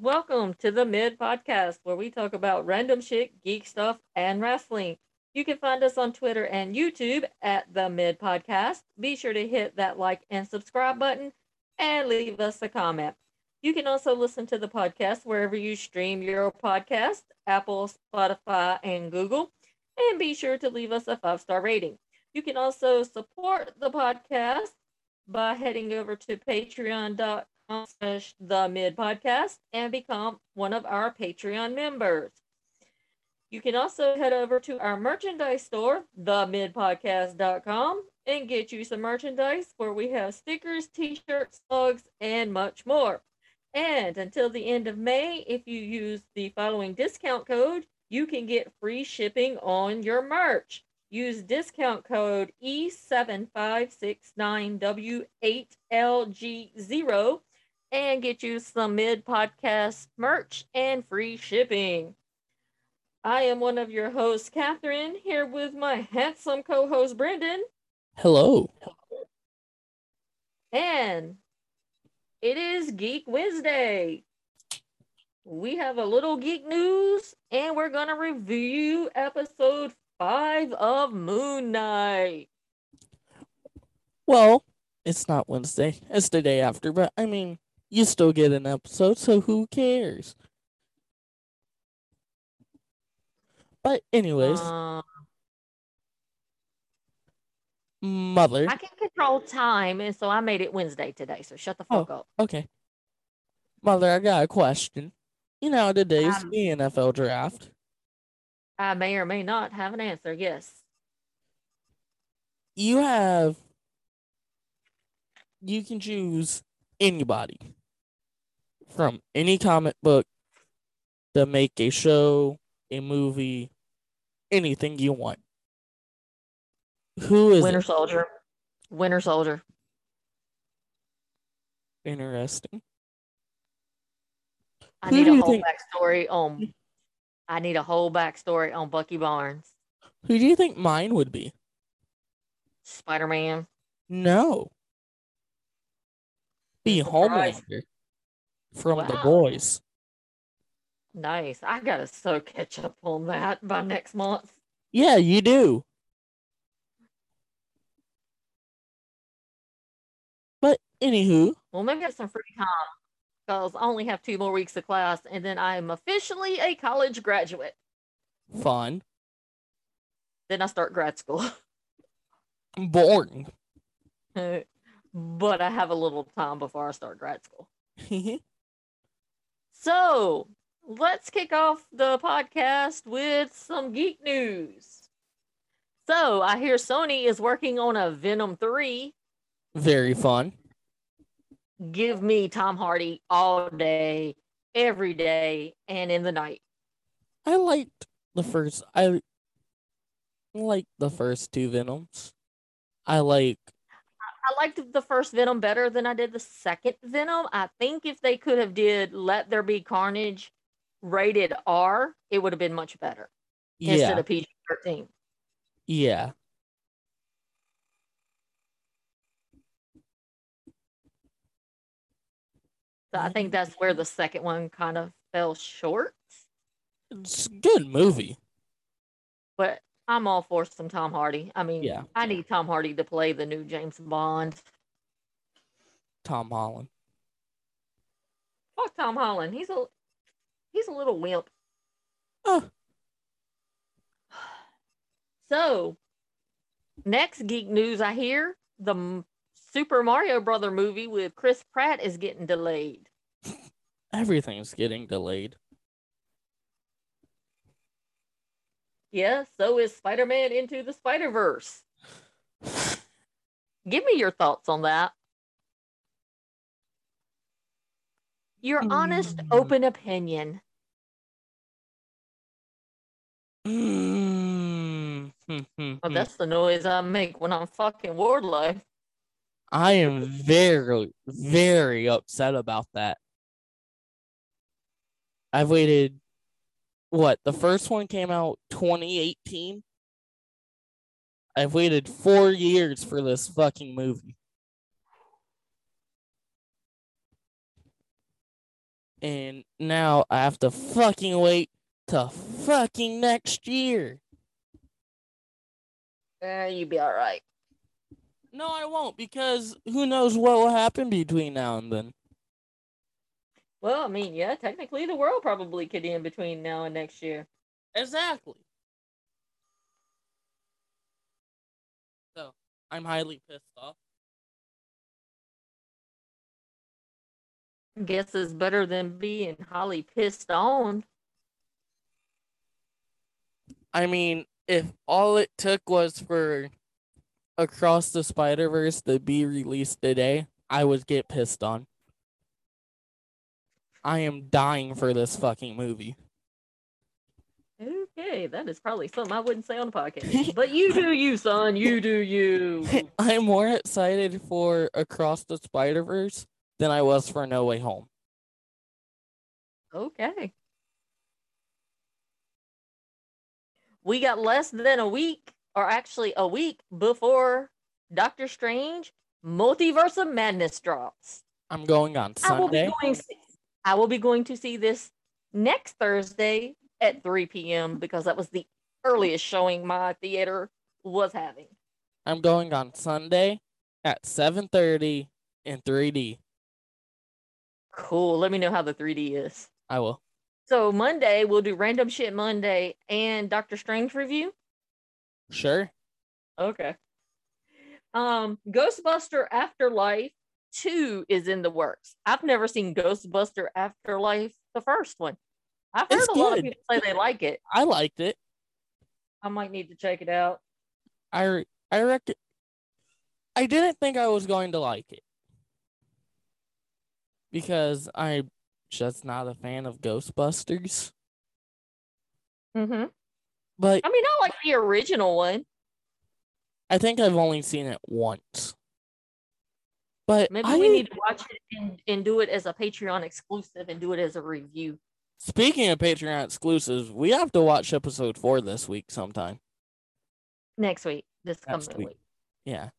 Welcome to the Mid Podcast, where we talk about random shit, geek stuff, and wrestling. You can find us on Twitter and YouTube at the Mid Podcast. Be sure to hit that like and subscribe button and leave us a comment. You can also listen to the podcast wherever you stream your podcast Apple, Spotify, and Google. And be sure to leave us a five star rating. You can also support the podcast by heading over to patreon.com slash the mid podcast and become one of our Patreon members. You can also head over to our merchandise store, themidpodcast.com, and get you some merchandise where we have stickers, t-shirts, mugs, and much more. And until the end of May, if you use the following discount code, you can get free shipping on your merch. Use discount code E7569W8LG0 and get you some mid podcast merch and free shipping. I am one of your hosts, Catherine, here with my handsome co host, Brendan. Hello. And it is Geek Wednesday. We have a little geek news, and we're going to review episode five of Moon Knight. Well, it's not Wednesday. It's the day after, but I mean, you still get an episode, so who cares? But anyways, Uh, mother. I can control time, and so I made it Wednesday today. So shut the fuck up. Okay. Mother, I got a question. You know today's Um, the NFL draft. I may or may not have an answer. Yes. You have you can choose anybody from any comic book to make a show, a movie, anything you want. Who is Winter it? Soldier. Winter Soldier. interesting? I Who need a whole think- backstory on. I need a whole backstory on Bucky Barnes, Who do you think mine would be? Spider Man. No. Be. Homelander from the boys. Nice. I gotta so catch up on that by next month. Yeah, you do. But anywho, Well, maybe I have some free time because I only have two more weeks of class, and then I am officially a college graduate. fun, Then I start grad school, boring. but I have a little time before I start grad school. So let's kick off the podcast with some geek news. So I hear Sony is working on a Venom 3. Very fun. Give me Tom Hardy all day, every day, and in the night. I liked the first. I like the first two Venoms. I like. I liked the first Venom better than I did the second Venom. I think if they could have did Let There Be Carnage rated R, it would have been much better instead Yeah, of PG thirteen. yeah. So I think that's where the second one kind of fell short. It's a good movie. But I'm all for some Tom Hardy. I mean, Yeah. I need Tom Hardy to play the new James Bond. Tom Holland. Fuck Tom Holland. He's a he's a little wimp. Oh, So, next geek news I hear the Super Mario Brother movie with Chris Pratt is getting delayed. everything's getting delayed. Yeah, so is Spider Man Into the Spider Verse. Give me your thoughts on that. Your honest, Mm. open opinion. Mm. Well, that's the noise I make when I'm fucking Wardlow. I am very, very upset about that. I've waited. What? The first one came out 2018. I've waited four years for this fucking movie. And now I have to fucking wait to fucking next year. Eh, you be all right. No, I won't because who knows what will happen between now and then. Well, I mean, yeah, technically the world probably could end between now and next year. Exactly. So I'm highly pissed off. Guess it's better than being highly pissed on. I mean, if all it took was for Across the Spider Verse to be released today, I would get pissed on. I am dying for this fucking movie. Okay, that is probably something I wouldn't say on the podcast. but you do you, son. You do you. I'm more excited for Across the Spider Verse than I was for No Way Home. Okay. We got less than a week, or actually a week before Doctor Strange Multiverse of Madness drops. I'm going on I will be Sunday. going. I will be going to see this next Thursday at 3 p.m. because that was the earliest showing my theater was having. I'm going on Sunday at 7:30 in 3D. Cool. Let me know how the 3D is. I will. So Monday we'll do random shit Monday and Doctor Strange review. Sure. Okay. Um, Ghostbuster Afterlife 2 is in the works. I've never seen Ghostbuster Afterlife, the first one. I've heard It's a lot of people say they like it. I liked it. I might need to check it out. I I reckon I didn't think I was going to like it because I'm just not a fan of Ghostbusters. Mm-hmm. But I mean, I like the original one. I think I've only seen it once. But Maybe I, we need to watch it and, and do it as a Patreon exclusive and do it as a review. speaking of Patreon exclusives, we have to watch episode four this week sometime. Next week. This Next coming week. week. Yeah.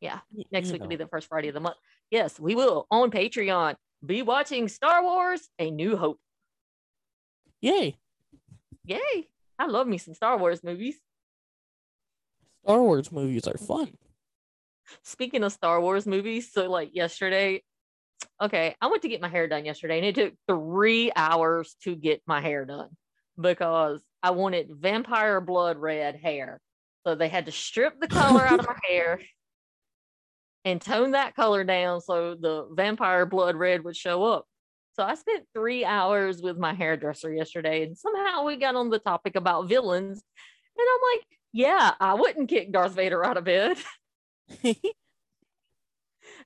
Yeah, Next you week will be the first Friday of the month. Yes, we will on Patreon be watching Star Wars A New Hope. Yay. Yay! I love me some Star Wars movies. Star Wars movies are fun. Speaking of Star Wars movies, so like yesterday, okay, I went to get my hair done yesterday and it took three hours to get my hair done because I wanted vampire blood red hair. So they had to strip the color out of my hair and tone that color down so the vampire blood red would show up. So I spent three hours with my hairdresser yesterday, and somehow we got on the topic about villains. And I'm like, yeah, I wouldn't kick Darth Vader out of bed.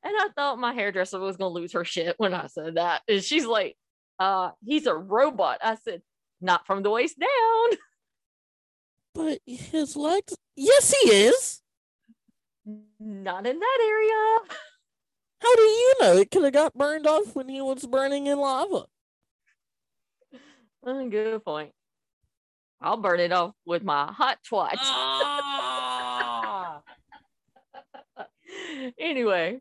And I thought my hairdresser was gonna lose her shit when I said that. And she's like, uh, he's a robot. I said, not from the waist down. but his legs Yes he is. Not in that area. How do you know? It could have got burned off when he was burning in lava. Uh, Good point. I'll burn it off with my hot twat. Ah. Anyway,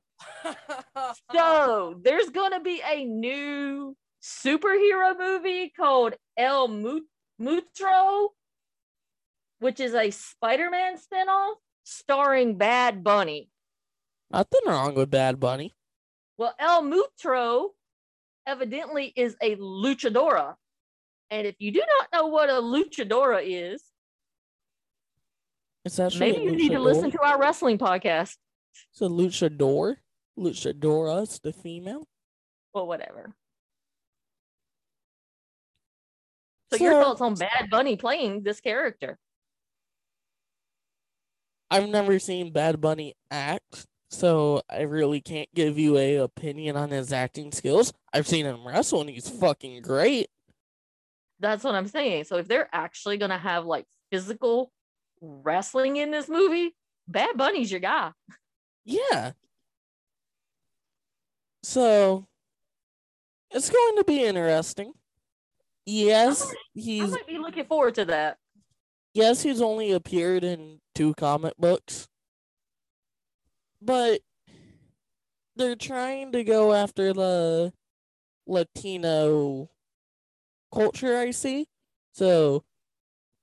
so there's gonna be a new superhero movie called El Mut- Muerto, which is a Spider-Man spinoff starring Bad Bunny. Nothing wrong with Bad Bunny. Well, El Muerto evidently is a luchadora. And if you do not know what a luchadora is, It's actually maybe you need to listen to our wrestling podcast. A luchador. Luchadora's the female. Well, whatever. So, your thoughts on Bad Bunny playing this character? I've never seen Bad Bunny act, so I really can't give you a opinion on his acting skills. I've seen him wrestle and he's fucking great. That's what I'm saying. So if they're actually gonna have like physical wrestling in this movie, Bad Bunny's your guy. Yeah. So it's going to be interesting. Yes, he's I might be looking forward to that. yes, he's only appeared in two comic books. But they're trying to go after the Latino culture I see. So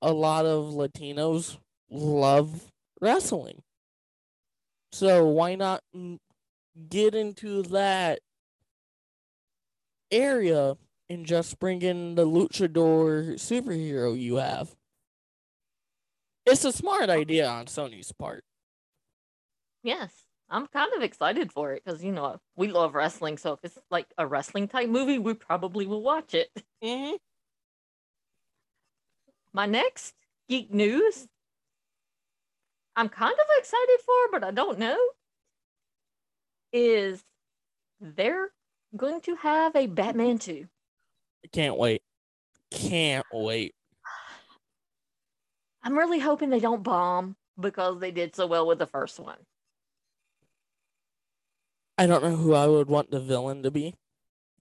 a lot of Latinos love wrestling. So why not get into that area and just bring in the luchador superhero you have? It's a smart idea on Sony's part. Yes, I'm kind of excited for it because you know we love wrestling. So if it's like a wrestling type movie, we probably will watch it. Mm-hmm. My next geek news, I'm kind of excited for, but I don't know, is they're going to have a Batman 2. Can't wait. Can't wait. I'm really hoping they don't bomb because they did so well with the first one. I don't know who I would want the villain to be.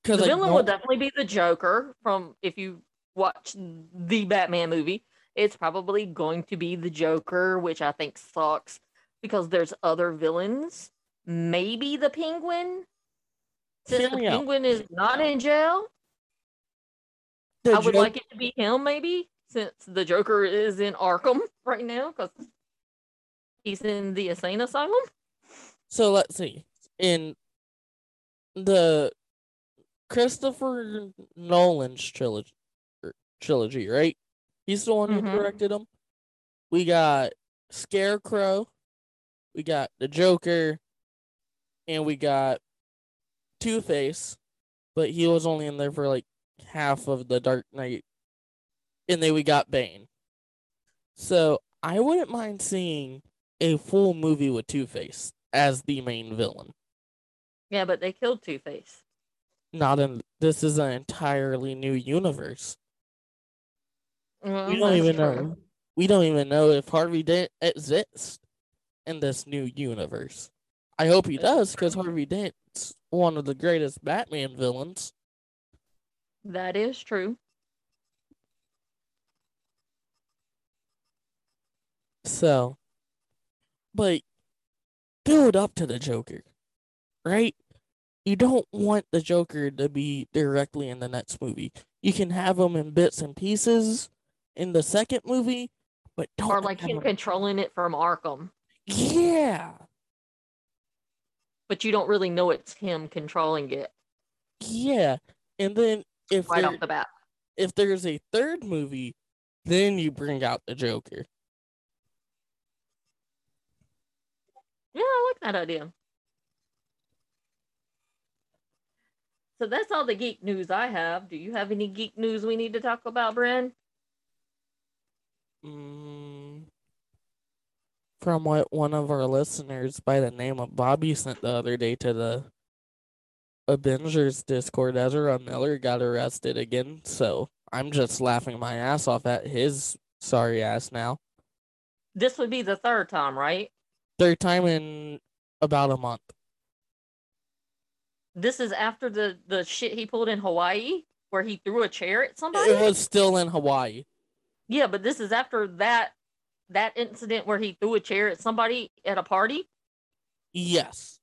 The villain will definitely be the Joker from if you watch the Batman movie. It's probably going to be the Joker, which I think sucks because there's other villains. Maybe the Penguin. Since the me out. Penguin is not in jail, the I would Joker- like it to be him, maybe, since the Joker is in Arkham right now because he's in the insane asylum. So let's see. In the Christopher Nolan's trilogy, trilogy, right? He's the one who Mhm. directed them. We got Scarecrow, we got the Joker, and we got Two Face, but he was only in there for like half of the Dark Knight. And then we got Bane. So I wouldn't mind seeing a full movie with Two Face as the main villain. Yeah, but they killed Two Face. Not in this is an entirely new universe. Well, we don't even true. know. We don't even know if Harvey Dent exists in this new universe. I hope he does, because Harvey Dent's one of the greatest Batman villains. That is true. So, but build up to the Joker, right? You don't want the Joker to be directly in the next movie. You can have him in bits and pieces in the second movie, but don't Or like him controlling it from Arkham. Yeah, But you don't really know it's him controlling it yeah. And then if right there, off the bat. if there's a third movie, then you bring out the Joker. Yeah, I like that idea. So that's all the geek news I have. Do you have any geek news we need to talk about, Bren? Mm, from what one of our listeners by the name of Bobby sent the other day to the Avengers Discord, Ezra Miller got arrested again. So I'm just laughing my ass off at his sorry ass now. This would be the third time, right? Third time in about a month. This is after the the shit he pulled in Hawaii where he threw a chair at somebody. It was still in Hawaii. Yeah, but this is after that that incident where he threw a chair at somebody at a party. Yes.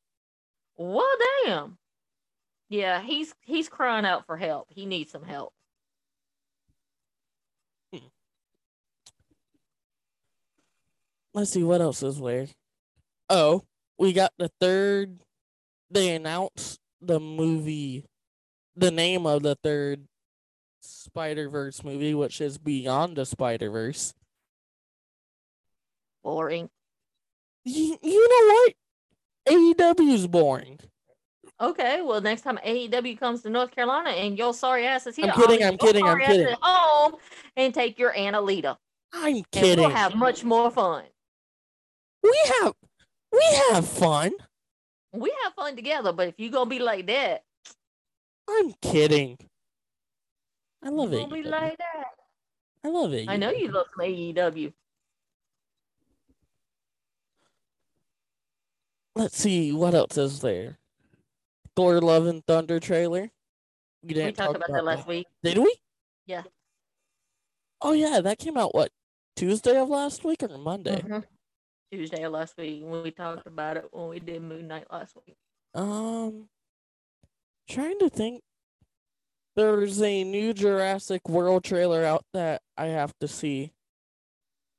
Well, damn. Yeah, he's he's crying out for help. He needs some help. Hmm. Let's see what else is there. Oh, we got the third. They announced the movie, the name of the third Spider Verse movie, which is Beyond the Spider Verse. Boring. You, you know what? AEW is boring. Okay, well, next time AEW comes to North Carolina and your sorry ass is here, I'm kidding, I'm kidding, I'm kidding. At home and take your Annalita. I'm And kidding. we'll have much more fun. we have we have fun. We have fun together, but if you're gonna be like that, I'm kidding. I love it. be like that. I love it. I know you love some AEW. Let's see what else is there. Thor: Love and Thunder trailer. We We didn't talked talk about that last week. Did we? Yeah. Oh yeah, that came out what Tuesday of last week or Monday? Mhm. Tuesday of last week when we talked about it when we did Moon Knight last week. Um, trying to think. There's a new Jurassic World trailer out that I have to see.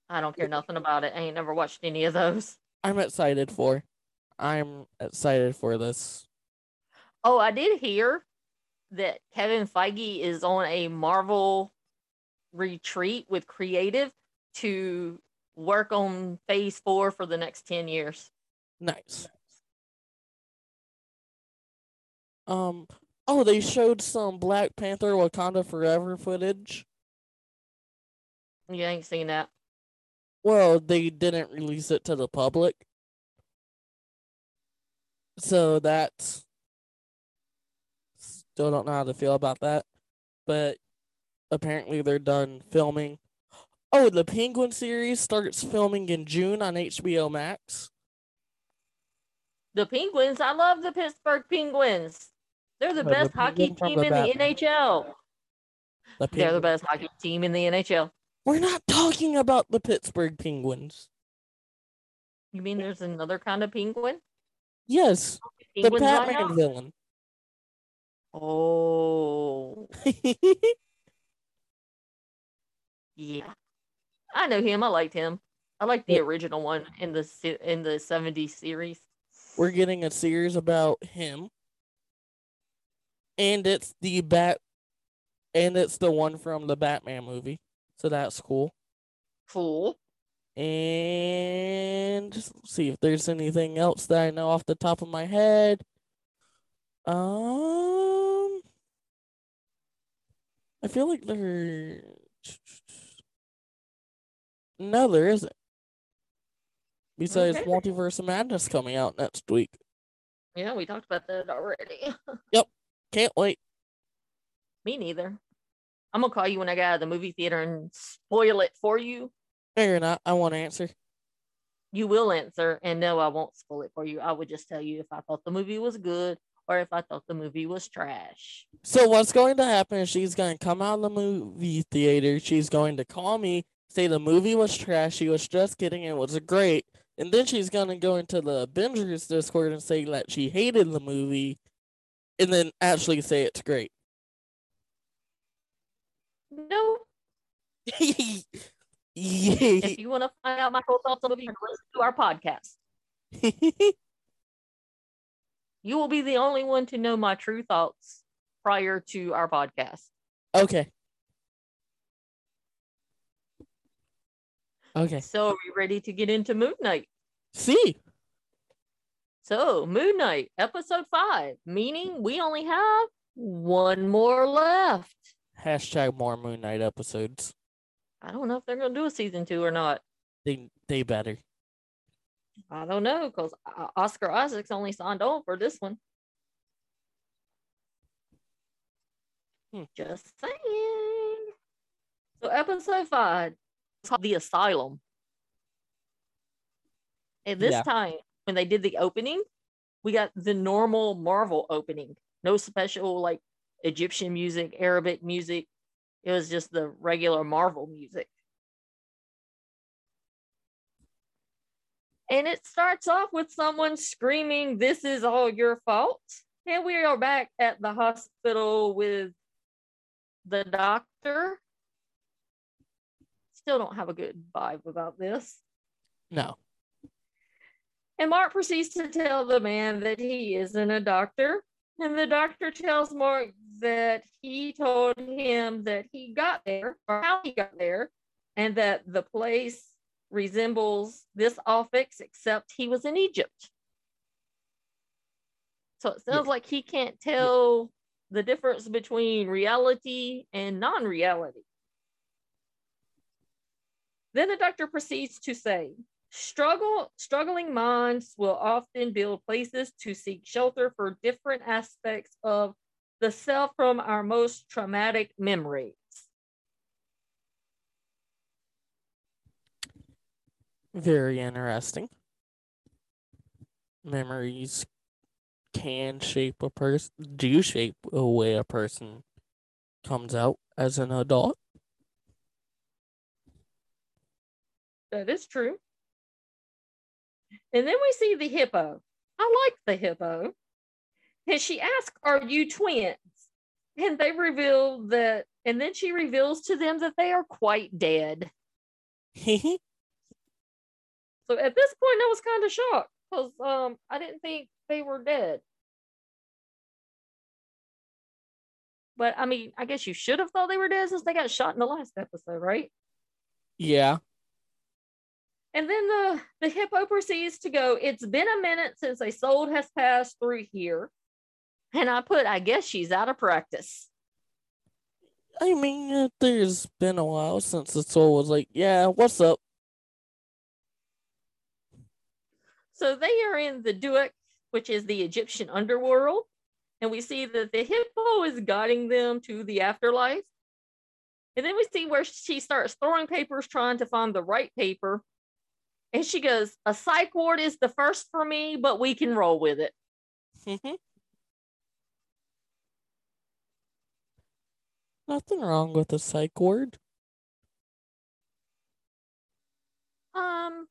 I don't care nothing about it. I ain't never watched any of those. I'm excited for. I'm excited for this. Oh, I did hear that Kevin Feige is on a Marvel retreat with creative to work on phase four for the next 10 years. Nice. Um oh they showed some Black Panther Wakanda Forever footage. You ain't seen that. Well, they didn't release it to the public. So that's still don't know how to feel about that. But apparently they're done filming. Oh, the Penguin series starts filming in June on HBO Max. The Penguins, I love the Pittsburgh Penguins. They're the best hockey team in the NHL. The They're the best hockey team in the NHL. We're not talking about the Pittsburgh Penguins. You mean there's another kind of penguin? Yes, the Penguins Batman villain. Oh, yeah. I know him. I liked him. I like the Yeah. original one in the in the 70s series. We're getting a series about him. And it's the bat and it's the one from the Batman movie. So that's cool. Cool. And just see if there's anything else that I know off the top of my head. Um I feel like there No, there isn't. Besides Okay. Multiverse of Madness coming out next week. Yeah, we talked about that already. Can't wait. Me neither. I'm gonna call you when I get out of the movie theater and spoil it for you. No, you're not. I want to answer. You will answer, and no, I won't spoil it for you. I would just tell you if I thought the movie was good or if I thought the movie was trash. So what's going to happen is she's going to come out of the movie theater. She's going to call me, say the movie was trash. She was just kidding. It was great. And then she's going to go into the Avengers Discord and say that she hated the movie and then actually say it's great. No, if you want to find out my full thoughts on the movie, listen to our podcast. You will be the only one to know my true thoughts prior to our podcast. okay. Okay. So, are we ready to get into Moon Knight? See. So, Moon Knight, episode five, meaning we only have one more left. Hashtag more Moon Knight episodes. I don't know if they're going to do a season two or not. They they better. I don't know because Oscar Isaac's only signed on for this one. Hmm. Just saying. So, episode five is called The Asylum. And this Yeah. time, when they did the opening, we got the normal Marvel opening. No special like Egyptian music, Arabic music. It was just the regular Marvel music. And it starts off with someone screaming, This is all your fault. And we are back at the hospital with the doctor. Still don't have a good vibe about this. No. And Mark proceeds to tell the man that he isn't a doctor. And the doctor tells Mark that he told him that he got there or how he got there, and that the place resembles this office, except he was in Egypt. So it sounds like he can't tell the difference between reality and non reality. Then the doctor proceeds to say, Struggle, struggling minds will often build places to seek shelter for different aspects of the self from our most traumatic memories. Very interesting. Memories can shape a person, do shape a way a person comes out as an adult. That is true. And then we see the hippo. I like the hippo. And she asks, Are you twins? And they reveal that, and then she reveals to them that they are quite dead. so at this point, I was kind of shocked because um, I didn't think they were dead. But I mean, I guess you should have thought they were dead since they got shot in the last episode, right? Yeah. And then the, the hippo proceeds to go, It's been a minute since a soul has passed through here. And I put, I guess she's out of practice. I mean, there's been a while since the soul was like, Yeah, what's up? So they are in the Duat, which is the Egyptian underworld. And we see that the hippo is guiding them to the afterlife. And then we see where she starts throwing papers, trying to find the right paper. And she goes, A psych ward is the first for me, but we can roll with it. Mm-hmm. Nothing wrong with a psych ward. Um,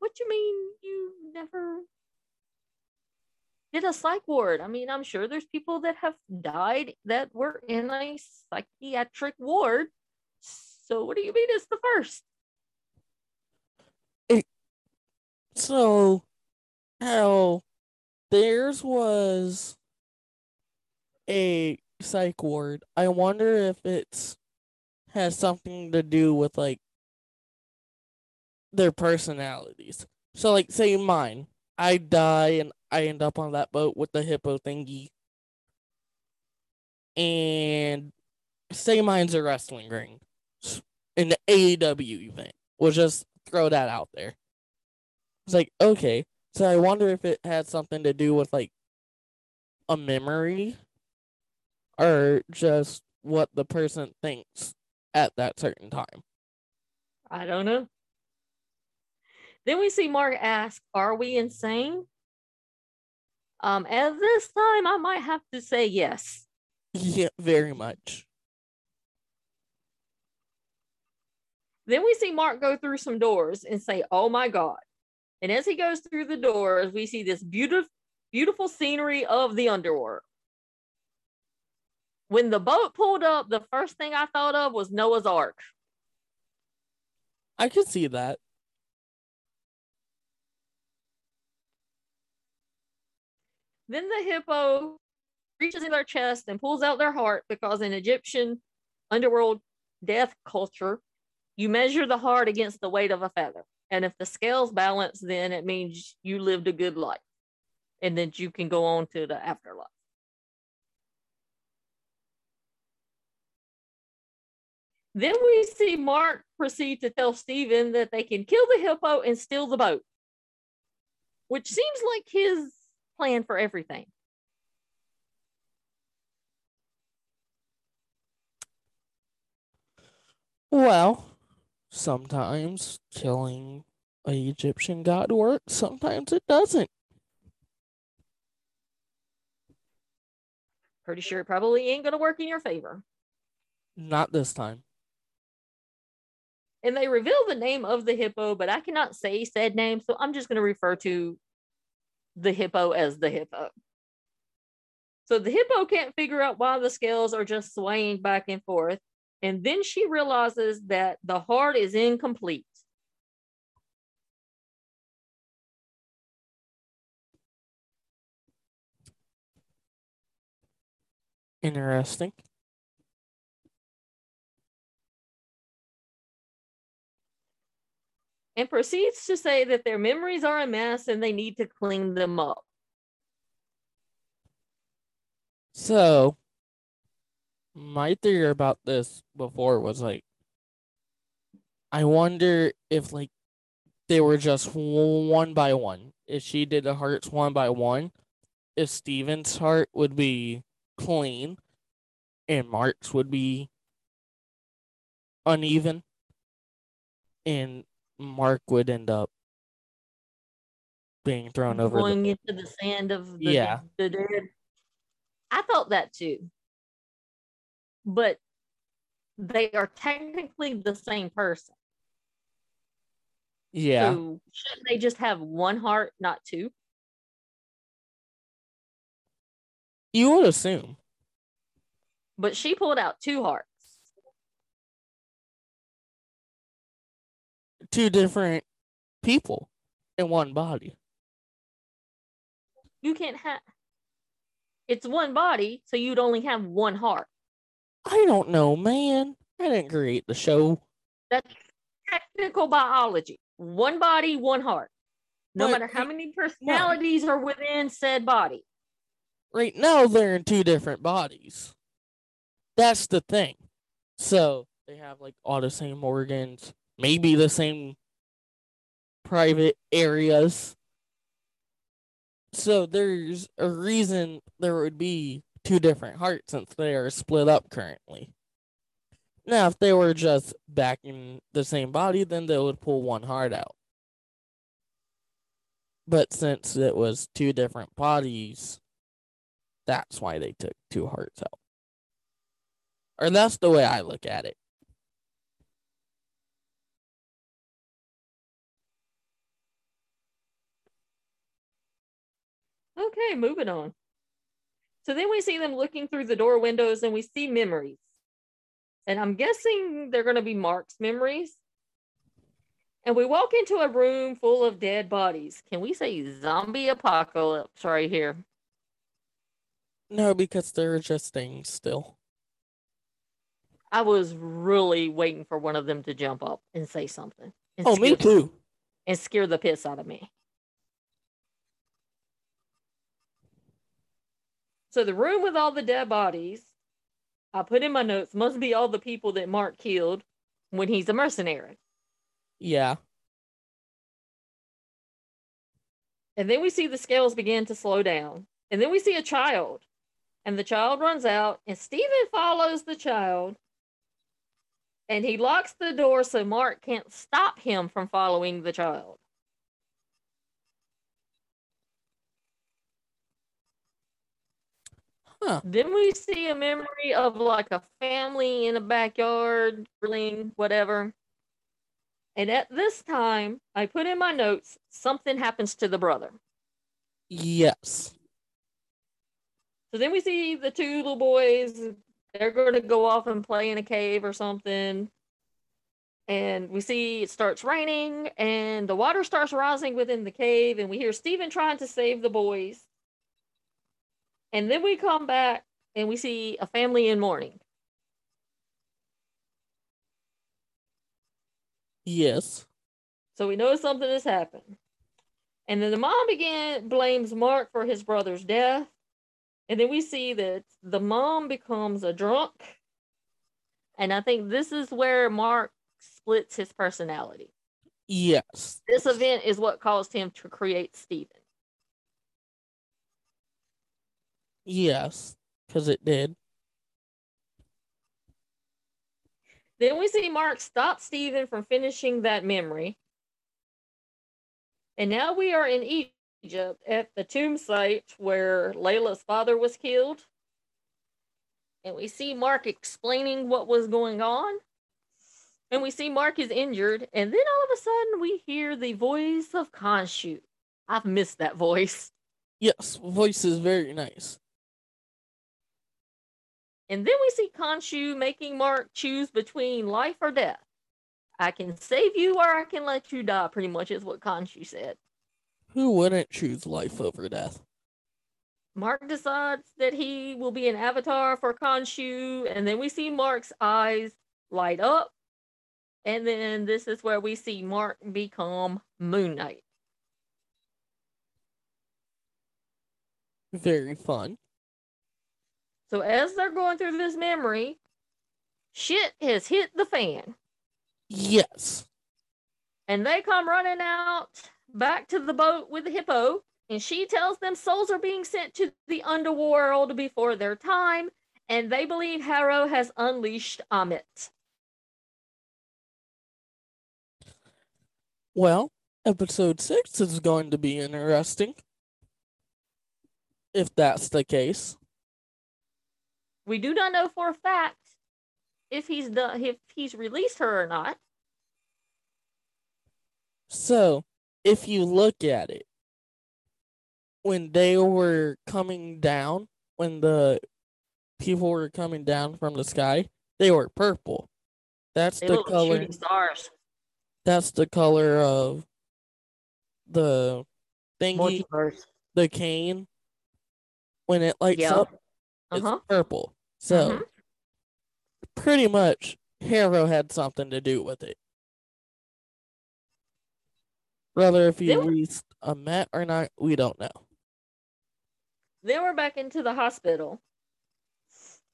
what you mean you never did a psych ward? I mean, I'm sure there's people that have died that were in a psychiatric ward. So what do you mean it's the first? So, how theirs was a psych ward. I wonder if it's has something to do with like their personalities. So, like, say mine, I die and I end up on that boat with the hippo thingy. And say mine's a wrestling ring in the AEW event. We'll just throw that out there. It's like, okay. So I wonder if it had something to do with like a memory or just what the person thinks at that certain time. I don't know. Then we see Mark ask, Are we insane? Um, at this time, I might have to say yes. Yeah, very much. Then we see Mark go through some doors and say, Oh my God. And as he goes through the doors, we see this beautiful, beautiful scenery of the underworld. When the boat pulled up, the first thing I thought of was Noah's Ark. I could see that. Then the hippo reaches in their chest and pulls out their heart because in Egyptian underworld death culture, you measure the heart against the weight of a feather. And if the scales balance, then it means you lived a good life and that you can go on to the afterlife. Then we see Mark proceed to tell Steven that they can kill the hippo and steal the boat, which seems like his plan for everything. Well, sometimes killing a Egyptian god works, sometimes it doesn't. Pretty sure it probably ain't going to work in your favor. Not this time. And they reveal the name of the hippo, but I cannot say said name, so I'm just going to refer to the hippo as the hippo. So the hippo can't figure out why the scales are just swaying back and forth. And then she realizes that the heart is incomplete. Interesting. And proceeds to say that their memories are a mess and they need to clean them up. So, my theory about this before was like, I wonder if like they were just one by one. If she did the hearts one by one, if Steven's heart would be clean and Mark's would be uneven and Mark would end up being thrown over going the... into the sand of the, yeah. the dead. I thought that too. But they are technically the same person. Yeah. So shouldn't they just have one heart, not two? You would assume. But she pulled out two hearts. Two different people in one body. You can't have. It's one body, so you'd only have one heart. I don't know, man. I didn't create the show. That's technical biology. One body, one heart. No But matter how many personalities are within said body. Right now, they're in two different bodies. That's the thing. So they have like all the same organs, maybe the same private areas. So there's a reason there would be two different hearts since they are split up currently. Now, if they were just back in the same body, then they would pull one heart out. But since it was two different bodies, that's why they took two hearts out. Or that's the way I look at it. Okay, moving on. So then we see them looking through the door windows and we see memories. And I'm guessing they're going to be Mark's memories. And we walk into a room full of dead bodies. Can we say zombie apocalypse right here? No, because they're just things still. I was really waiting for one of them to jump up and say something. and Oh, me too. And scare the piss out of me. So the room with all the dead bodies, I put in my notes, must be all the people that Mark killed when he's a mercenary. Yeah. And then we see the scales begin to slow down. And then we see a child. And the child runs out, and Steven follows the child. And he locks the door so Mark can't stop him from following the child. Huh. Then we see a memory of like a family in a backyard, grilling, whatever. And at this time, I put in my notes something happens to the brother. Yes. So then we see the two little boys. They're going to go off and play in a cave or something. And we see it starts raining and the water starts rising within the cave. And we hear Steven trying to save the boys. And then we come back and we see a family in mourning. Yes. So we know something has happened. And then the mom again blames Mark for his brother's death. And then we see that the mom becomes a drunk. And I think this is where Mark splits his personality. Yes. This event is what caused him to create Steven. Yes. Because it did. Then we see Mark stop Steven from finishing that memory. And now we are in Egypt at the tomb site where Layla's father was killed. And we see Mark explaining what was going on. And we see Mark is injured. And then all of a sudden we hear the voice of Khonshu. I've missed that voice. Yes. Voice is very nice. And then we see Khonshu making Mark choose between life or death. I can save you or I can let you die, pretty much is what Khonshu said. Who wouldn't choose life over death? Mark decides that he will be an avatar for Khonshu, and then we see Mark's eyes light up. And then this is where we see Mark become Moon Knight. Very fun. So as they're going through this memory, shit has hit the fan. Yes. And they come running out back to the boat with the hippo. And she tells them souls are being sent to the underworld before their time. And they believe Harrow has unleashed Ammit. Well, episode six is going to be interesting. If that's the case. We do not know for a fact if he's done if he's released her or not. So, if you look at it, when they were coming down, when the people were coming down from the sky, they were purple. That's They the color. stars. That's the color of the thingy, Multiverse. the cane. When it lights Yeah. up, Uh it's purple. So Mhm. pretty much, Harrow had something to do with it. Whether if he released Ammit or not, we don't know. Then we're back into the hospital,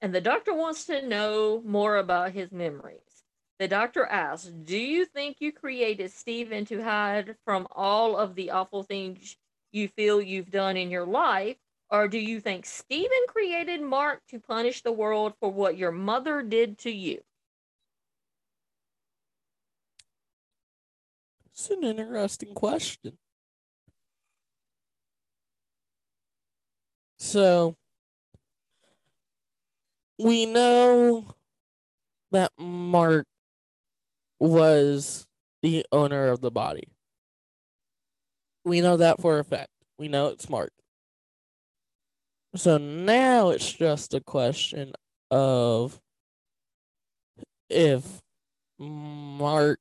and the doctor wants to know more about his memories. The doctor asks, Do you think you created Steven to hide from all of the awful things you feel you've done in your life? Or do you think Steven created Mark to punish the world for what your mother did to you? It's an interesting question. So, we know that Mark was the owner of the body. We know that for a fact. We know it's Mark. So now it's just a question of if Mark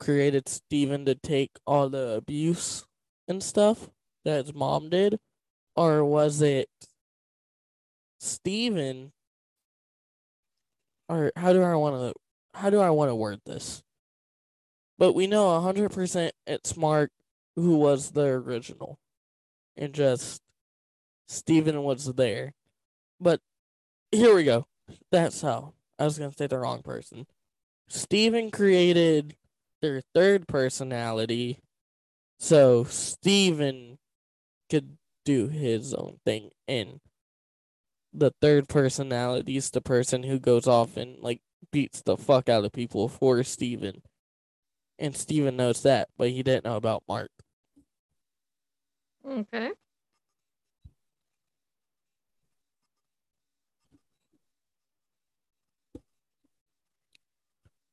created Steven to take all the abuse and stuff that his mom did, or was it Steven? Or how do I want to how do I want to word this? But we know a hundred percent it's Mark who was the original, and just Steven was there. But here we go. That's how I was gonna say the wrong person. Steven created their third personality, so Steven could do his own thing, and the third personality is the person who goes off and like beats the fuck out of people for Steven. And Steven knows that, but he didn't know about Mark. Okay.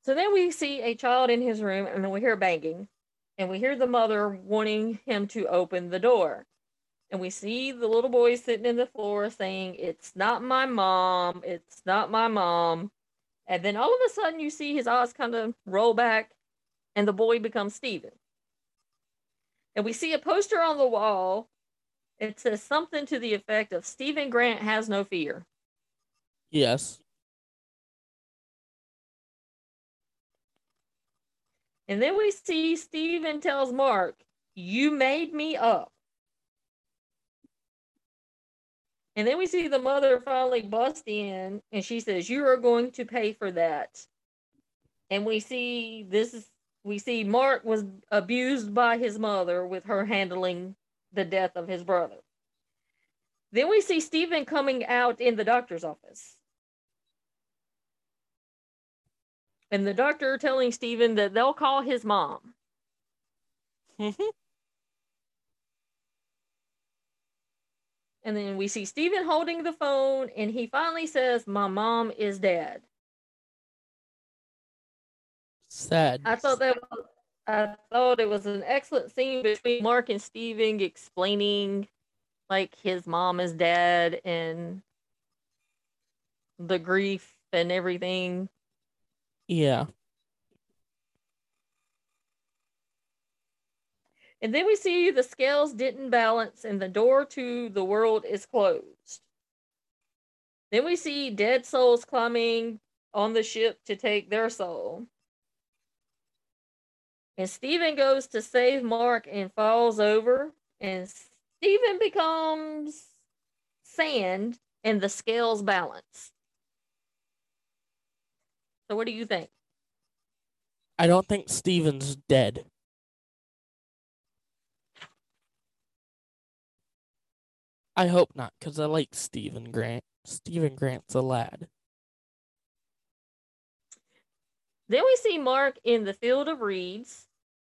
So then we see a child in his room, and then we hear banging, and we hear the mother wanting him to open the door. And we see the little boy sitting in the floor saying, It's not my mom, it's not my mom. And then all of a sudden, you see his eyes kind of roll back, and the boy becomes Steven. And we see a poster on the wall it says something to the effect of Steven Grant has no fear. Yes. And then we see Steven tells Mark, You made me up. And then we see the mother finally bust in and she says, You are going to pay for that. And we see this is we see Mark was abused by his mother with her handling the death of his brother. Then we see Steven coming out in the doctor's office. And the doctor telling Steven that they'll call his mom. And then we see Steven holding the phone, and he finally says, My mom is dead. Sad. I thought that was, I thought it was an excellent scene between Mark and Steven explaining like his mom is dead and the grief and everything. Yeah. And then we see the scales didn't balance and the door to the world is closed. Then we see dead souls climbing on the ship to take their soul. And Steven goes to save Mark and falls over. And Steven becomes sand and the scales balance. So, what do you think? I don't think Steven's dead. I hope not, because I like Steven Grant. Steven Grant's a lad. Then we see Mark in the field of reeds.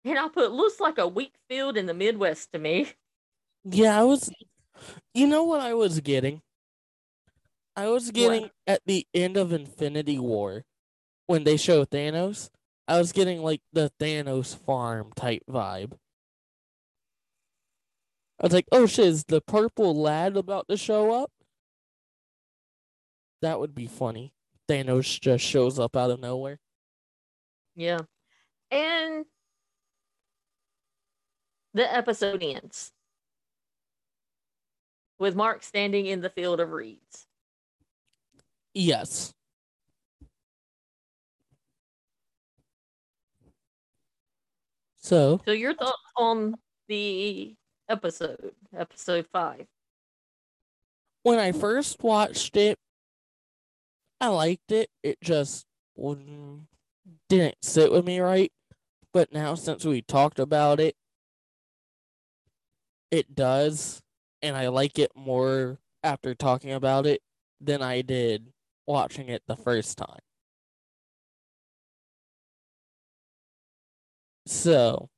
And I put looks like a wheat field in the Midwest to me. Yeah, I was. You know what I was getting? I was getting at the end of Infinity War when they show Thanos. I was getting like the Thanos farm type vibe. I was like, oh shit, is the purple lad about to show up? That would be funny. Thanos just shows up out of nowhere. Yeah. And the episode ends with Mark standing in the field of reeds. Yes. So, So, your thoughts on the episode, episode five? when I first watched it, I liked it. It just didn't sit with me right. But now, since we talked about it, it does. And I like it more after talking about it than I did watching it the first time. So,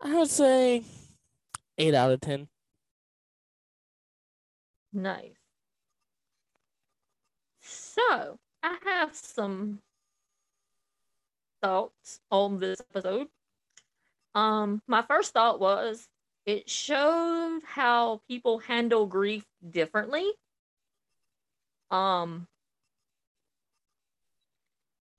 I would say 8 out of 10. Nice. So, I have some thoughts on this episode. Um, my first thought was it showed how people handle grief differently. Um,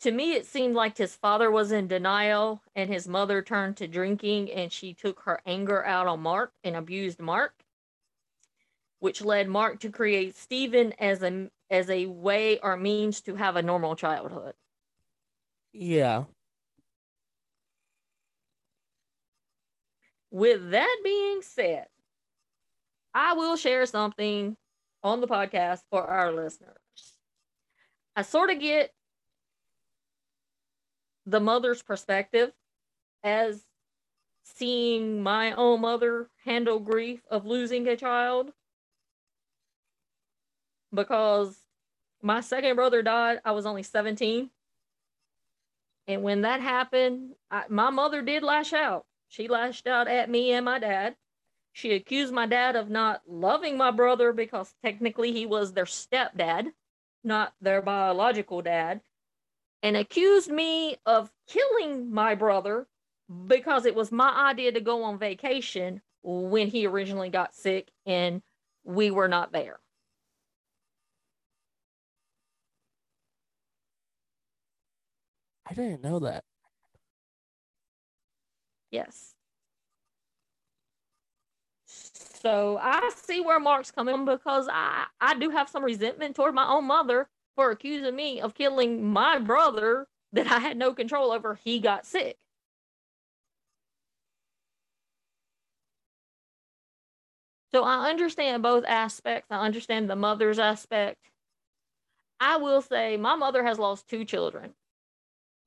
to me, it seemed like his father was in denial and his mother turned to drinking and she took her anger out on Mark and abused Mark which led Mark to create Steven as a as a way or means to have a normal childhood. Yeah. With that being said, I will share something on the podcast for our listeners. I sort of get the mother's perspective as seeing my own mother handle grief of losing a child because my second brother died. I was only 17. And when that happened, I, my mother did lash out. She lashed out at me and my dad. She accused my dad of not loving my brother because technically he was their stepdad, not their biological dad, and accused me of killing my brother because it was my idea to go on vacation when he originally got sick and we were not there. I didn't know that. Yes. So I see where Mark's coming from because I, I do have some resentment toward my own mother for accusing me of killing my brother that I had no control over. He got sick. So I understand both aspects. I understand the mother's aspect. I will say my mother has lost two children.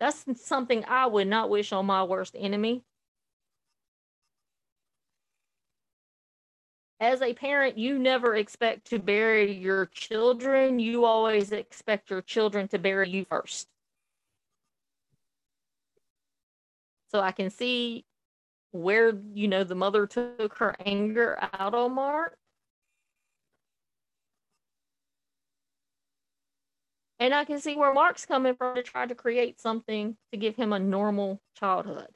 That's something I would not wish on my worst enemy. As a parent, you never expect to bury your children. You always expect your children to bury you first. So I can see where, you know, the mother took her anger out on Mark. And I can see where Mark's coming from to try to create something to give him a normal childhood.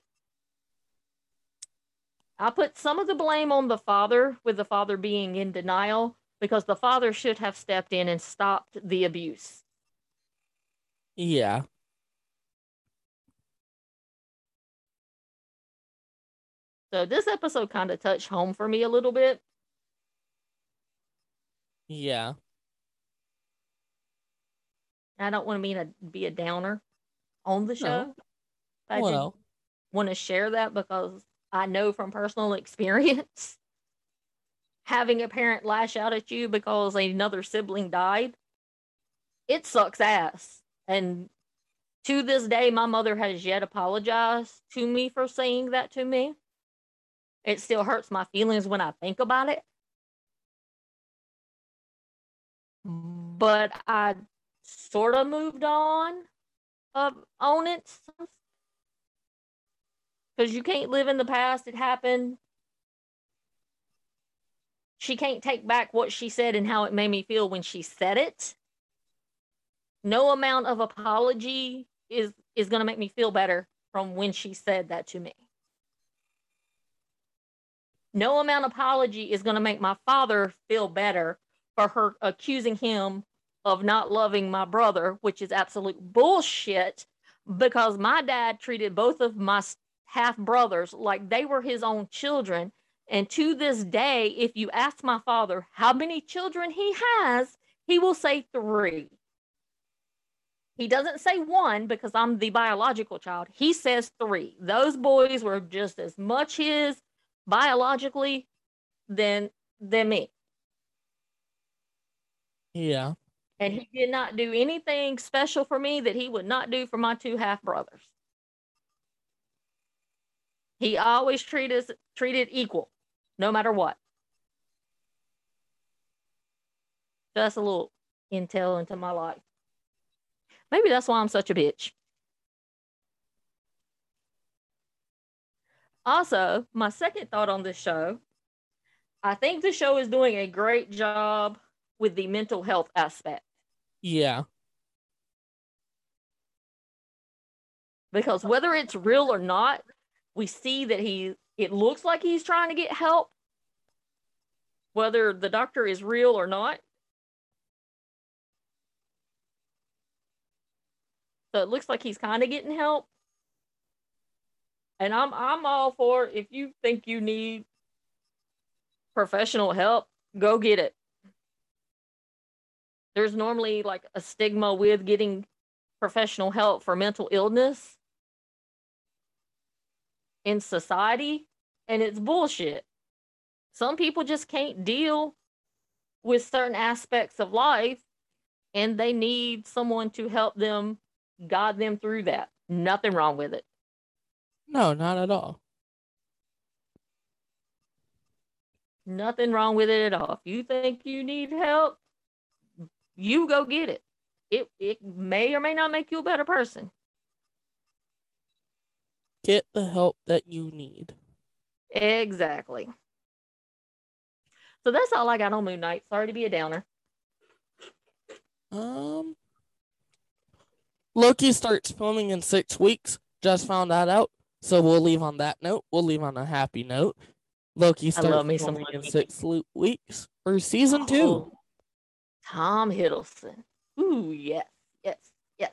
I put some of the blame on the father, with the father being in denial, because the father should have stepped in and stopped the abuse. Yeah. So this episode kind of touched home for me a little bit. Yeah. I don't want to be a be a downer on the show. No. I well, want to share that because I know from personal experience having a parent lash out at you because another sibling died, it sucks ass. And to this day, my mother has yet apologized to me for saying that to me. It still hurts my feelings when I think about it. But I sort of moved on of on it because you can't live in the past it happened. She can't take back what she said and how it made me feel when she said it. No amount of apology is is going to make me feel better from when she said that to me. No amount of apology is going to make my father feel better for her accusing him of not loving my brother, which is absolute bullshit because my dad treated both of my half brothers like they were his own children. And to this day, if you ask my father how many children he has, he will say three. He doesn't say one because I'm the biological child. He says three. Those boys were just as much his biologically than than me. Yeah. And he did not do anything special for me that he would not do for my two half brothers. He always treated us treated equal, no matter what. That's a little intel into my life. Maybe that's why I'm such a bitch. Also, my second thought on this show I think the show is doing a great job with the mental health aspect. Yeah. Because whether it's real or not, we see that he it looks like he's trying to get help. Whether the doctor is real or not. So it looks like he's kind of getting help. And I'm I'm all for if you think you need professional help, go get it. There's normally like a stigma with getting professional help for mental illness in society, and it's bullshit. Some people just can't deal with certain aspects of life, and they need someone to help them guide them through that. Nothing wrong with it. No, not at all. Nothing wrong with it at all. If you think you need help, you go get it. It it may or may not make you a better person. Get the help that you need. Exactly. So that's all I got on Moon Knight. Sorry to be a downer. Um Loki starts filming in six weeks. Just found that out. So we'll leave on that note. We'll leave on a happy note. Loki starts filming in six weeks for season two. Oh, Tom Hiddleston. Ooh, yes, yes, yes.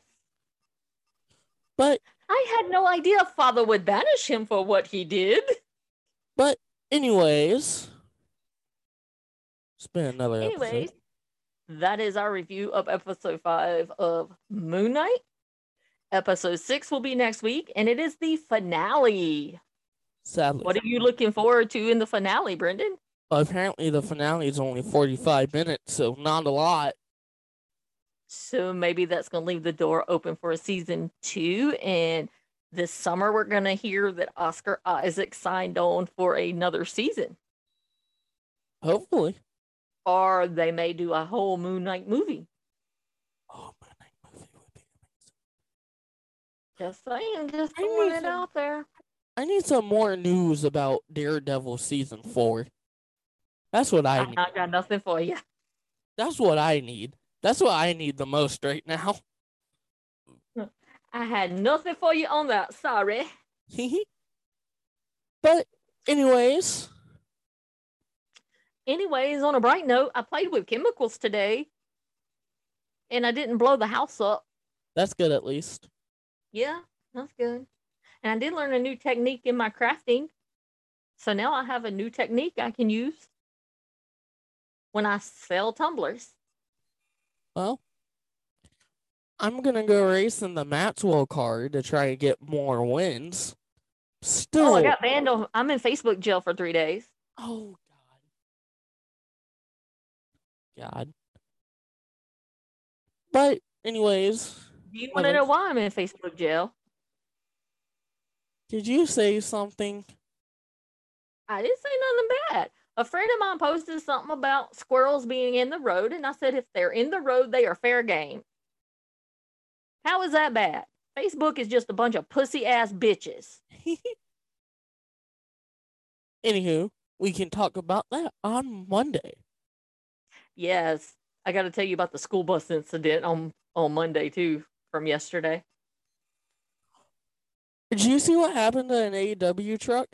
But I had no idea father would banish him for what he did. but anyways, it's been another Anyways, episode. that is our review of episode five of Moon Knight. Episode six will be next week, and it is the finale. Sadly, What are you looking forward to in the finale, Brendan? apparently the finale is only forty-five minutes, so not a lot. So maybe that's going to leave the door open for a season two. And this summer, we're going to hear that Oscar Isaac signed on for another season. Hopefully. Or they may do a whole Moon Knight movie. Oh, Moon Knight movie would be amazing. Just saying, just throwing it some- out there. I need some more news about Daredevil season four. That's what I I, need. I got nothing for you. That's what I need. That's what I need the most right now. I had nothing for you on that. Sorry. but anyways, Anyways, on a bright note, I played with chemicals today and I didn't blow the house up. that's good at least. Yeah, that's good. And I did learn a new technique in my crafting. So now I have a new technique I can use when I sell tumblers. Well, I'm gonna go race in the Maxwell car to try to get more wins. Still, Oh, I got banned on. I'm in Facebook jail for three days. Oh God. God. But anyways, Do you want to know why I'm in Facebook jail? did you say something? I didn't say nothing bad. A friend of mine posted something about squirrels being in the road, and I said if they're in the road, they are fair game. How is that bad? Facebook is just a bunch of pussy ass bitches. Anywho, we can talk about that on Monday. Yes, I got to tell you about the school bus incident on on Monday too from yesterday. Did you see what happened to an AEW truck?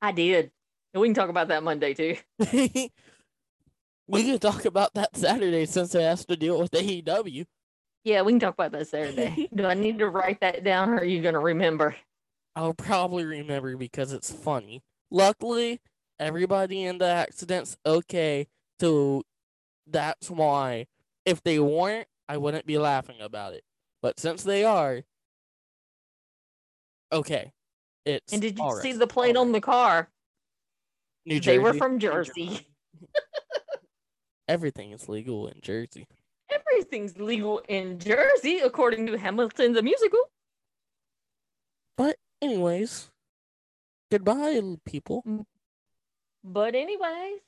I did. And we can talk about that Monday too. We can talk about that Saturday since it has to deal with AEW. Yeah, we can talk about that Saturday. Do I need to write that down or are you going to remember? I'll probably remember because it's funny. Luckily, everybody in the accident's okay, so that's why. If they weren't, I wouldn't be laughing about it. But since they are, okay. It's And did you all right. see the plate All on the car? New They were from Jersey. Everything is legal in Jersey. Everything's legal in Jersey, according to Hamilton the musical. But anyways, goodbye, people. But anyways,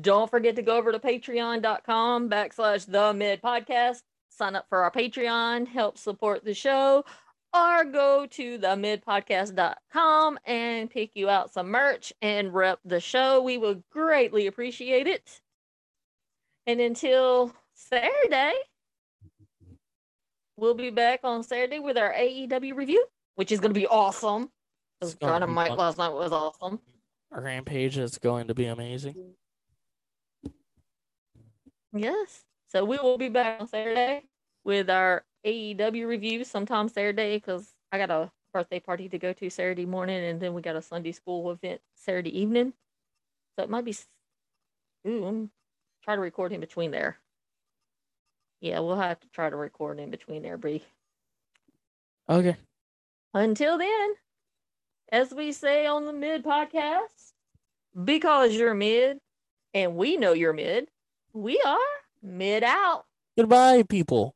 don't forget to go over to patreon.com backslash the mid podcast. Sign up for our Patreon, help support the show, or go to the midpodcast.com and pick you out some merch and rep the show. We would greatly appreciate it. And until Saturday, we'll be back on Saturday with our AEW review, which is going to be awesome. It's gonna be Dynamite last night was awesome. Our rampage is going to be amazing. Yes. So we will be back on Saturday with our AEW review sometime Saturday because I got a birthday party to go to Saturday morning and then we got a Sunday school event Saturday evening. So it might be. Ooh, I'm try to record in between there. Yeah, we'll have to try to record in between there, Bree. Okay. Until then, as we say on the mid podcast, because you're mid and we know you're mid, we are mid out. Goodbye, people.